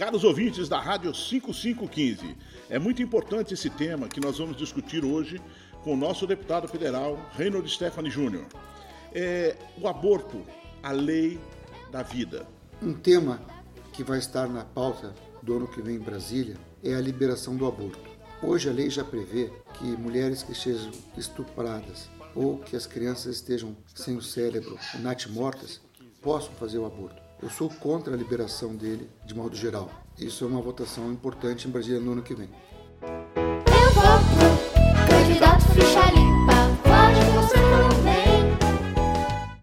Caros ouvintes da Rádio 5515, é muito importante esse tema que nós vamos discutir hoje com o nosso deputado federal, Reynold Stephanie Júnior. É o aborto, a lei da vida. Um tema que vai estar na pauta do ano que vem em Brasília é a liberação do aborto. Hoje a lei já prevê que mulheres que sejam estupradas ou que as crianças estejam sem o cérebro, natimortas, possam fazer o aborto. Eu sou contra a liberação dele de modo geral. Isso é uma votação importante em Brasília no ano que vem.